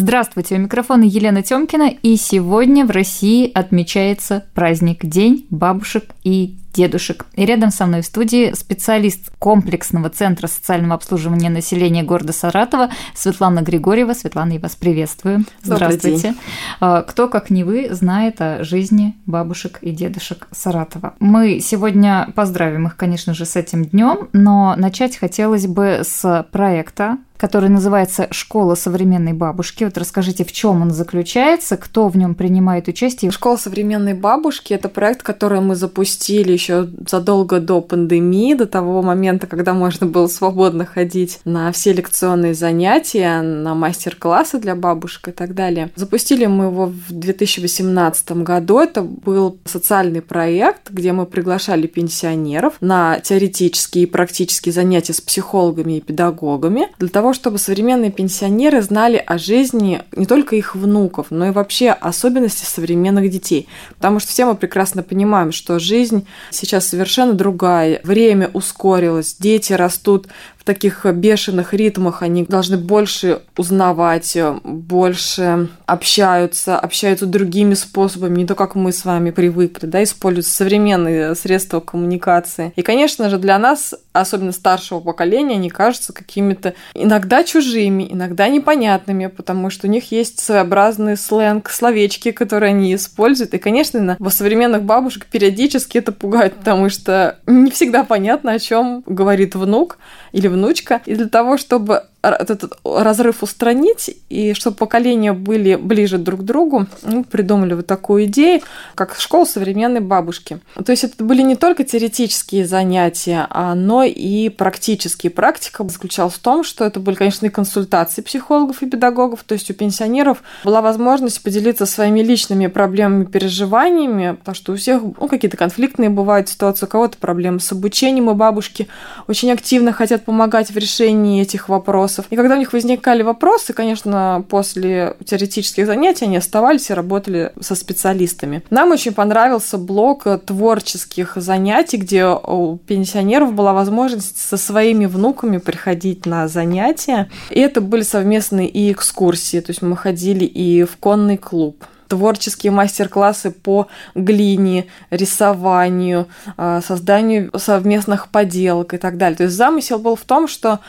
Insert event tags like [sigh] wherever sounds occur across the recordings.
Здравствуйте, у микрофона Елена Тёмкина, и сегодня в России отмечается праздник День бабушек и дедушек. И рядом со мной в студии специалист комплексного центра социального обслуживания населения города Саратова Светлана Григорьева. Светлана, я вас приветствую. Здравствуйте. А, кто, как не вы, знает о жизни бабушек и дедушек Саратова. Мы сегодня поздравим их, конечно же, с этим днем, но начать хотелось бы с проекта который называется «Школа современной бабушки». Вот расскажите, в чем он заключается, кто в нем принимает участие? Школа современной бабушки – это проект, который мы запустили еще задолго до пандемии, до того момента, когда можно было свободно ходить на все лекционные занятия, на мастер-классы для бабушек и так далее. Запустили мы его в 2018 году. Это был социальный проект, где мы приглашали пенсионеров на теоретические и практические занятия с психологами и педагогами для того, чтобы современные пенсионеры знали о жизни не только их внуков, но и вообще особенности современных детей. Потому что все мы прекрасно понимаем, что жизнь сейчас совершенно другая. Время ускорилось, дети растут таких бешеных ритмах, они должны больше узнавать, больше общаются, общаются другими способами, не то, как мы с вами привыкли, да, используют современные средства коммуникации. И, конечно же, для нас, особенно старшего поколения, они кажутся какими-то иногда чужими, иногда непонятными, потому что у них есть своеобразный сленг, словечки, которые они используют. И, конечно, во современных бабушек периодически это пугает, потому что не всегда понятно, о чем говорит внук или внучка. И для того, чтобы этот разрыв устранить, и чтобы поколения были ближе друг к другу, мы придумали вот такую идею, как школа современной бабушки. То есть это были не только теоретические занятия, но и практические. Практика заключалась в том, что это были, конечно, и консультации психологов и педагогов, то есть у пенсионеров была возможность поделиться своими личными проблемами, переживаниями, потому что у всех ну, какие-то конфликтные бывают ситуации, у кого-то проблемы с обучением, и бабушки очень активно хотят помогать в решении этих вопросов вопросов. И когда у них возникали вопросы, конечно, после теоретических занятий они оставались и работали со специалистами. Нам очень понравился блок творческих занятий, где у пенсионеров была возможность со своими внуками приходить на занятия. И это были совместные и экскурсии, то есть мы ходили и в конный клуб творческие мастер-классы по глине, рисованию, а, созданию совместных поделок и так далее. То есть замысел был в том, что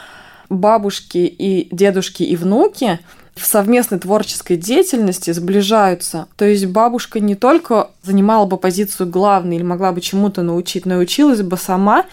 бабушки и дедушки и внуки в совместной творческой деятельности сближаются. То есть бабушка не только занимала бы позицию главной или могла бы чему-то научить, но и училась бы сама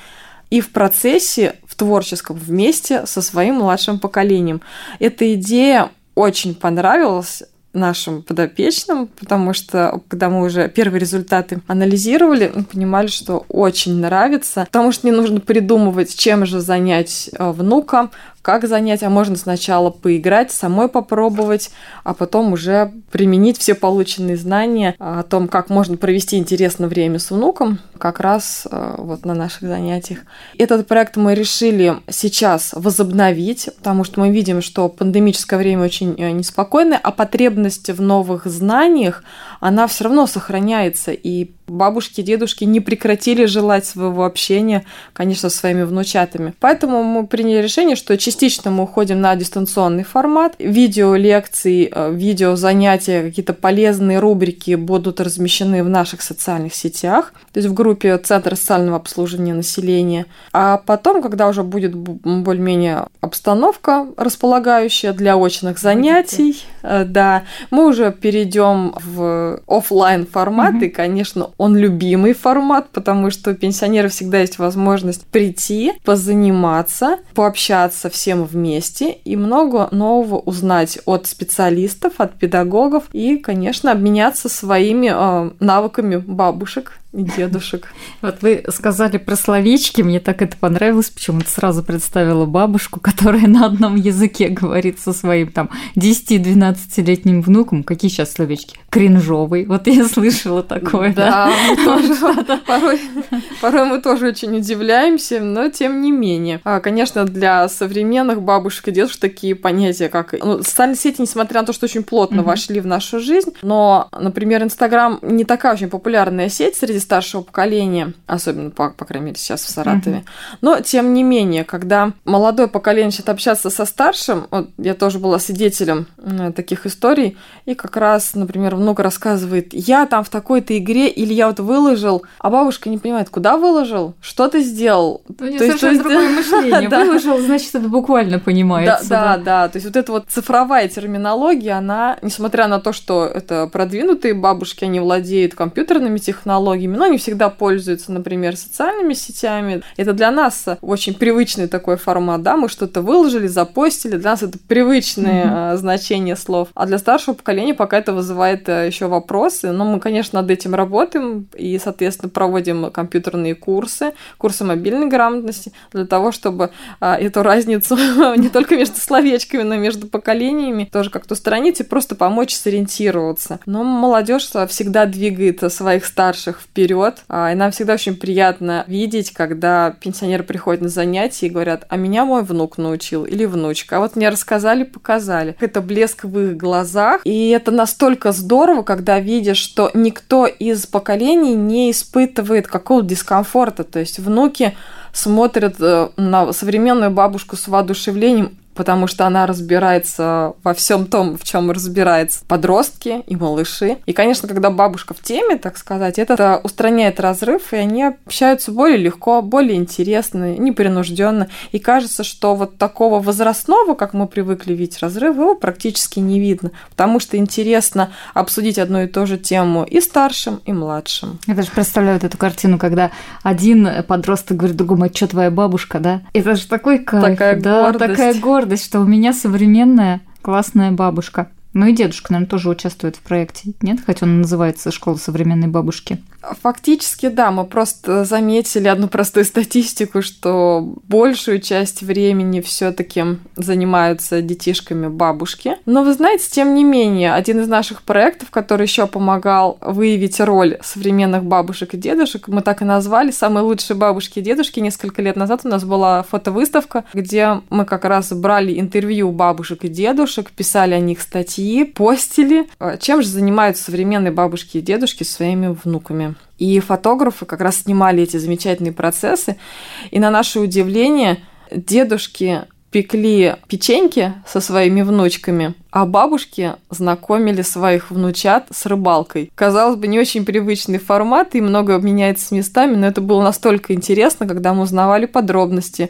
и в процессе, в творческом, вместе со своим младшим поколением. Эта идея очень понравилась нашим подопечным, потому что когда мы уже первые результаты анализировали, мы понимали, что очень нравится, потому что не нужно придумывать, чем же занять э, внука, как занять, а можно сначала поиграть, самой попробовать, а потом уже применить все полученные знания о том, как можно провести интересное время с внуком, как раз э, вот на наших занятиях. Этот проект мы решили сейчас возобновить, потому что мы видим, что пандемическое время очень э, неспокойное, а потребность в новых знаниях, она все равно сохраняется, и бабушки дедушки не прекратили желать своего общения, конечно, со своими внучатами. Поэтому мы приняли решение, что частично мы уходим на дистанционный формат. Видео лекции, э, видео занятия, какие-то полезные рубрики будут размещены в наших социальных сетях, то есть в группе Центра социального обслуживания населения. А потом, когда уже будет более-менее обстановка располагающая для очных занятий, э, да, мы уже перейдем в офлайн формат, mm-hmm. и, конечно, он любимый формат, потому что у пенсионеров всегда есть возможность прийти, позаниматься, пообщаться всем вместе и много нового узнать от специалистов, от педагогов и, конечно, обменяться своими э, навыками бабушек и дедушек. [laughs] Вот вы сказали про словечки, мне так это понравилось, почему-то сразу представила бабушку, [laughs] которая на одном языке говорит со своим там 10-12-летним внуком. Какие сейчас словечки? Кринжовый. Вот я слышала такое. Да, [laughs] порой, порой мы тоже очень удивляемся, но тем не менее. А, конечно, для современных современных бабушек и дедушек такие понятия, как... Ну, социальные сети, несмотря на то, что очень плотно mm-hmm. вошли в нашу жизнь, но, например, Инстаграм не такая очень популярная сеть среди старшего поколения, особенно, по, по крайней мере, сейчас в Саратове. Mm-hmm. Но, тем не менее, когда молодое поколение начинает общаться со старшим, вот я тоже была свидетелем таких историй, и как раз, например, внук рассказывает, я там в такой-то игре, или я вот выложил, а бабушка не понимает, куда выложил, что ты сделал. Ну, не то совершенно есть, другое [laughs] мышление. Выложил, значит, это буквально понимается. Да, да, да. То есть вот эта вот цифровая терминология, она, несмотря на то, что это продвинутые бабушки, они владеют компьютерными технологиями, но не всегда пользуются, например, социальными сетями. Это для нас очень привычный такой формат, да, мы что-то выложили, запостили, для нас это привычное mm-hmm. значение слов. А для старшего поколения пока это вызывает э, еще вопросы, но мы, конечно, над этим работаем и, соответственно, проводим компьютерные курсы, курсы мобильной грамотности для того, чтобы а, эту разницу [laughs] не только между словечками, но и между поколениями. Тоже как-то устранить и просто помочь сориентироваться. Но молодежь всегда двигает своих старших вперед, а, и нам всегда очень приятно видеть, когда пенсионеры приходят на занятия и говорят, а меня мой внук научил или внучка, а вот мне рассказали, показали. Это блеск в их глазах, и это настолько здорово, когда видишь, что никто из поколений не испытывает какого-то дискомфорта, то есть внуки смотрят э, на современную бабушку с воодушевлением, потому что она разбирается во всем том, в чем разбираются подростки и малыши. И, конечно, когда бабушка в теме, так сказать, это устраняет разрыв, и они общаются более легко, более интересно, непринужденно. И кажется, что вот такого возрастного, как мы привыкли видеть разрыв, его практически не видно, потому что интересно обсудить одну и ту же тему и старшим, и младшим. Я даже представляю вот эту картину, когда один подросток говорит другому, а что твоя бабушка, да? Это же такой кайф, такая да, гордость. такая гордость гордость, что у меня современная классная бабушка. Ну и дедушка, наверное, тоже участвует в проекте, нет? Хотя он называется «Школа современной бабушки». Фактически, да, мы просто заметили одну простую статистику, что большую часть времени все-таки занимаются детишками бабушки. Но вы знаете, тем не менее, один из наших проектов, который еще помогал выявить роль современных бабушек и дедушек, мы так и назвали «Самые лучшие бабушки и дедушки». Несколько лет назад у нас была фотовыставка, где мы как раз брали интервью бабушек и дедушек, писали о них статьи, постили. Чем же занимаются современные бабушки и дедушки своими внуками? И фотографы как раз снимали эти замечательные процессы. И на наше удивление, дедушки пекли печеньки со своими внучками, а бабушки знакомили своих внучат с рыбалкой. Казалось бы, не очень привычный формат, и много меняется местами, но это было настолько интересно, когда мы узнавали подробности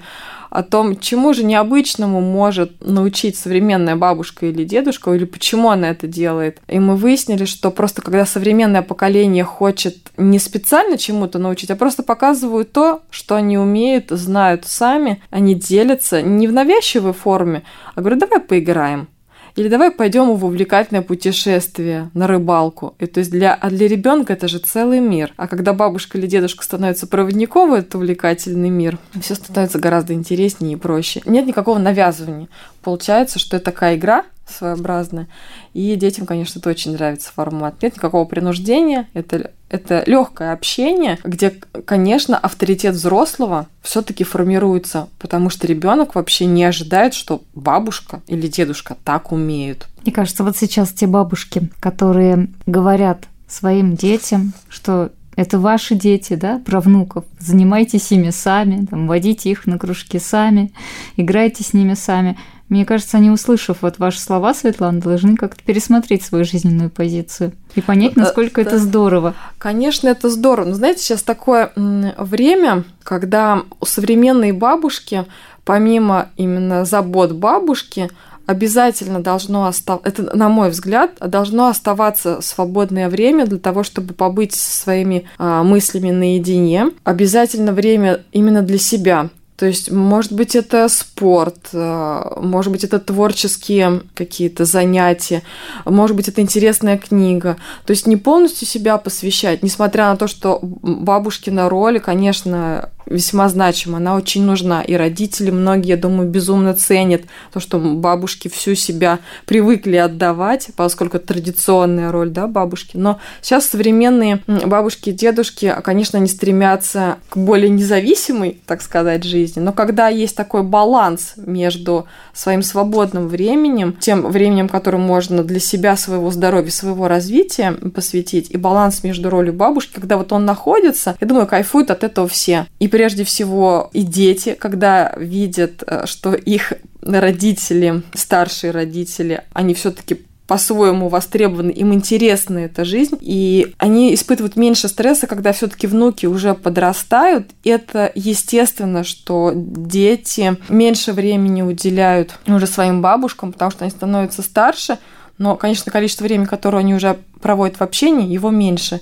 о том, чему же необычному может научить современная бабушка или дедушка, или почему она это делает. И мы выяснили, что просто когда современное поколение хочет не специально чему-то научить, а просто показывают то, что они умеют, знают сами, они делятся не в навязчивой форме, а говорят, давай поиграем. Или давай пойдем в увлекательное путешествие на рыбалку. И то есть для, а для ребенка это же целый мир. А когда бабушка или дедушка становятся проводником в этот увлекательный мир, все становится гораздо интереснее и проще. Нет никакого навязывания. Получается, что это такая игра, своеобразная. И детям, конечно, это очень нравится формат. Нет никакого принуждения, это, это легкое общение, где, конечно, авторитет взрослого все-таки формируется, потому что ребенок вообще не ожидает, что бабушка или дедушка так умеют. Мне кажется, вот сейчас те бабушки, которые говорят своим детям, что это ваши дети, да, про внуков. Занимайтесь ими сами, там, водите их на кружки сами, играйте с ними сами. Мне кажется, они, услышав вот ваши слова, Светлана, должны как-то пересмотреть свою жизненную позицию и понять, э, насколько это здорово. Конечно, это здорово. Но знаете, сейчас такое время, когда у современной бабушки, помимо именно забот бабушки, обязательно должно оставаться, это, на мой взгляд, должно оставаться свободное время для того, чтобы побыть со своими а, мыслями наедине. Обязательно время именно для себя. То есть, может быть, это спорт, э, может быть, это творческие какие-то занятия, может быть, это интересная книга. То есть не полностью себя посвящать, несмотря на то, что бабушкина роль, конечно, весьма значима, она очень нужна. И родители многие, я думаю, безумно ценят то, что бабушки всю себя привыкли отдавать, поскольку традиционная роль да, бабушки. Но сейчас современные бабушки и дедушки, конечно, не стремятся к более независимой, так сказать, жизни. Но когда есть такой баланс между своим свободным временем, тем временем, которое можно для себя, своего здоровья, своего развития посвятить, и баланс между ролью бабушки, когда вот он находится, я думаю, кайфуют от этого все. И прежде всего и дети, когда видят, э, что их родители, старшие родители, они все-таки по-своему востребованы, им интересна эта жизнь, и они испытывают меньше стресса, когда все-таки внуки уже подрастают. Это естественно, что дети меньше времени уделяют уже своим бабушкам, потому что они становятся старше, но, конечно, количество времени, которое они уже проводят в общении, его меньше.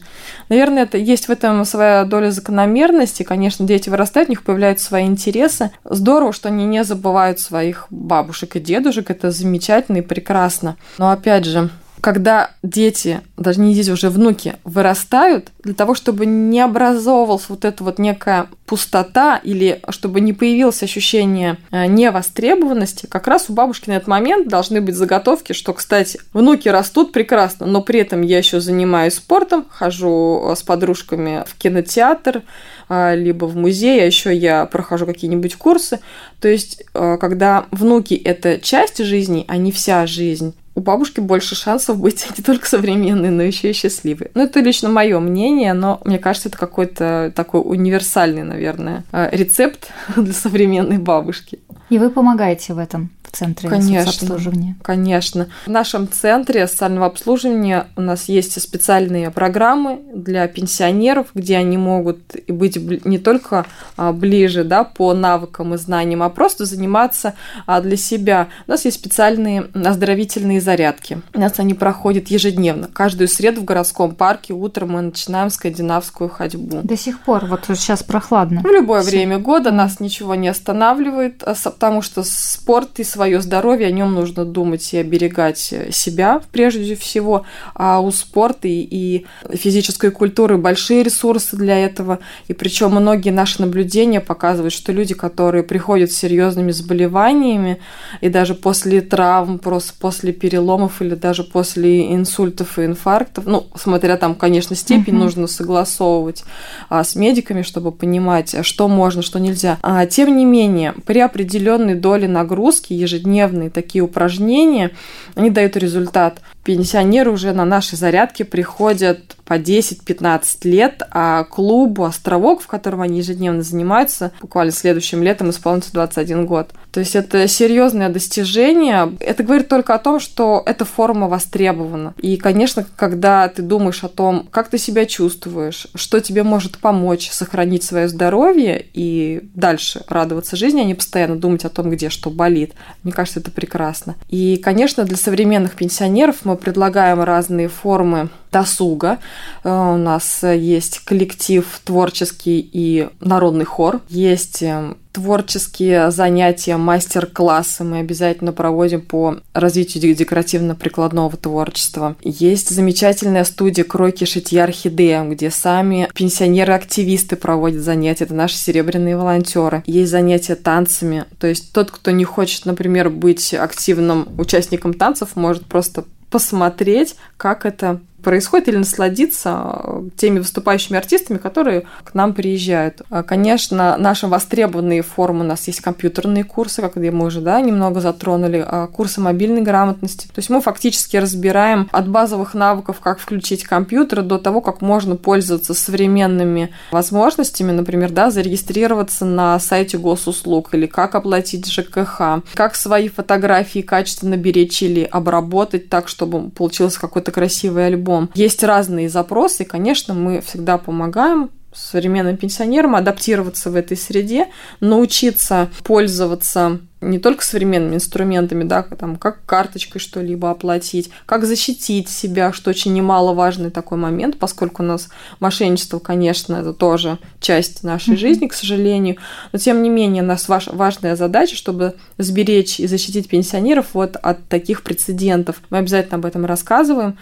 Наверное, это есть в этом своя доля закономерности. Конечно, дети вырастают, у них появляются свои интересы. Здорово, что они не забывают своих бабушек и дедушек. Это замечательно и прекрасно. Но опять же, когда дети, даже не дети, уже внуки, вырастают, для того, чтобы не образовывалась вот эта вот некая пустота или чтобы не появилось ощущение э, невостребованности, как раз у бабушки на этот момент должны быть заготовки, что, кстати, внуки растут прекрасно, но при этом я еще занимаюсь спортом, хожу с подружками в кинотеатр, э, либо в музей, а еще я прохожу какие-нибудь курсы. То есть, э, когда внуки – это часть жизни, а не вся жизнь, у бабушки больше шансов быть [laughs] не только современной, но еще и счастливой. Ну, это лично мое мнение, но мне кажется, это какой-то такой универсальный, наверное, э, рецепт [laughs] для современной бабушки. И вы помогаете в этом? Центре конечно, соцобслуживания? Конечно. В нашем центре социального обслуживания у нас есть специальные программы для пенсионеров, где они могут быть не только а, ближе да, по навыкам и знаниям, а просто заниматься а, для себя. У нас есть специальные оздоровительные зарядки. У нас они проходят ежедневно. Каждую среду в городском парке утром мы начинаем скандинавскую ходьбу. До сих пор, вот сейчас прохладно. В любое Все. время года нас ничего не останавливает, а, потому что спорт и свои свое здоровье, о нем нужно думать и оберегать э, себя прежде всего. А у спорта и, и физической культуры большие ресурсы для этого. И причем многие наши наблюдения показывают, что люди, которые приходят с серьезными заболеваниями, и даже после травм, просто после переломов или даже после инсультов и инфарктов, ну, смотря там, конечно, степень угу. нужно согласовывать а, с медиками, чтобы понимать, что можно, что нельзя. А, тем не менее, при определенной доле нагрузки ежедневные такие упражнения, они дают результат. Пенсионеры уже на наши зарядки приходят по 10-15 лет, а клубу «Островок», в котором они ежедневно занимаются, буквально следующим летом исполнится 21 год. То есть это серьезное достижение. Это говорит только о том, что эта форма востребована. И, конечно, когда ты думаешь о том, как ты себя чувствуешь, что тебе может помочь сохранить свое здоровье и дальше радоваться жизни, а не постоянно думать о том, где что болит, мне кажется, это прекрасно. И, конечно, для современных пенсионеров мы предлагаем разные формы досуга. Э, у нас есть коллектив творческий и народный хор. Есть эм, творческие занятия, мастер-классы мы обязательно проводим по развитию декоративно-прикладного творчества. Есть замечательная студия «Кройки, шитья, орхидея», где сами пенсионеры-активисты проводят занятия. Это наши серебряные волонтеры. Есть занятия танцами. То есть тот, кто не хочет, например, быть активным участником танцев, может просто посмотреть, как это происходит, или насладиться э, теми выступающими артистами, которые к нам приезжают. А, конечно, наши востребованные формы, у нас есть компьютерные курсы, как мы уже да, немного затронули, а, курсы мобильной грамотности. То есть мы фактически разбираем от базовых навыков, как включить компьютер, до того, как можно пользоваться современными возможностями, например, да, зарегистрироваться на сайте госуслуг или как оплатить ЖКХ, как свои фотографии качественно беречь или обработать так, чтобы получился какой-то красивый альбом языком. Есть разные запросы, и, конечно, мы всегда помогаем современным пенсионерам адаптироваться в этой среде, научиться пользоваться не только современными инструментами, да, там, как карточкой что-либо оплатить, как защитить себя, что очень немаловажный такой момент, поскольку у нас мошенничество, конечно, это тоже часть нашей mm-hmm. жизни, к сожалению, но тем не менее у нас ваш, важная задача, чтобы сберечь и защитить пенсионеров вот от таких прецедентов. Мы обязательно об этом рассказываем,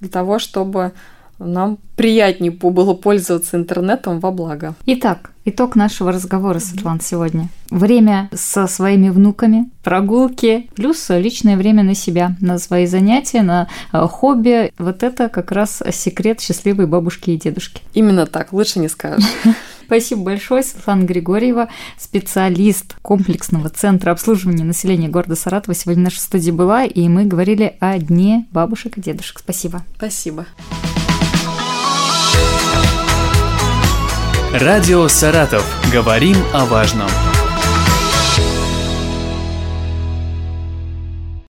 для того, чтобы нам приятнее было пользоваться интернетом во благо. Итак, итог нашего разговора, Светлана, сегодня. Время со своими внуками, прогулки, плюс личное время на себя, на свои занятия, на э, хобби. Вот это как раз секрет счастливой бабушки и дедушки. Именно так, лучше не скажешь. [laughs] Спасибо большое, Светлана Григорьева, специалист комплексного центра обслуживания населения города Саратова. Сегодня в нашей студии была, и мы говорили о Дне бабушек и дедушек. Спасибо. Спасибо. Радио «Саратов». Говорим о важном.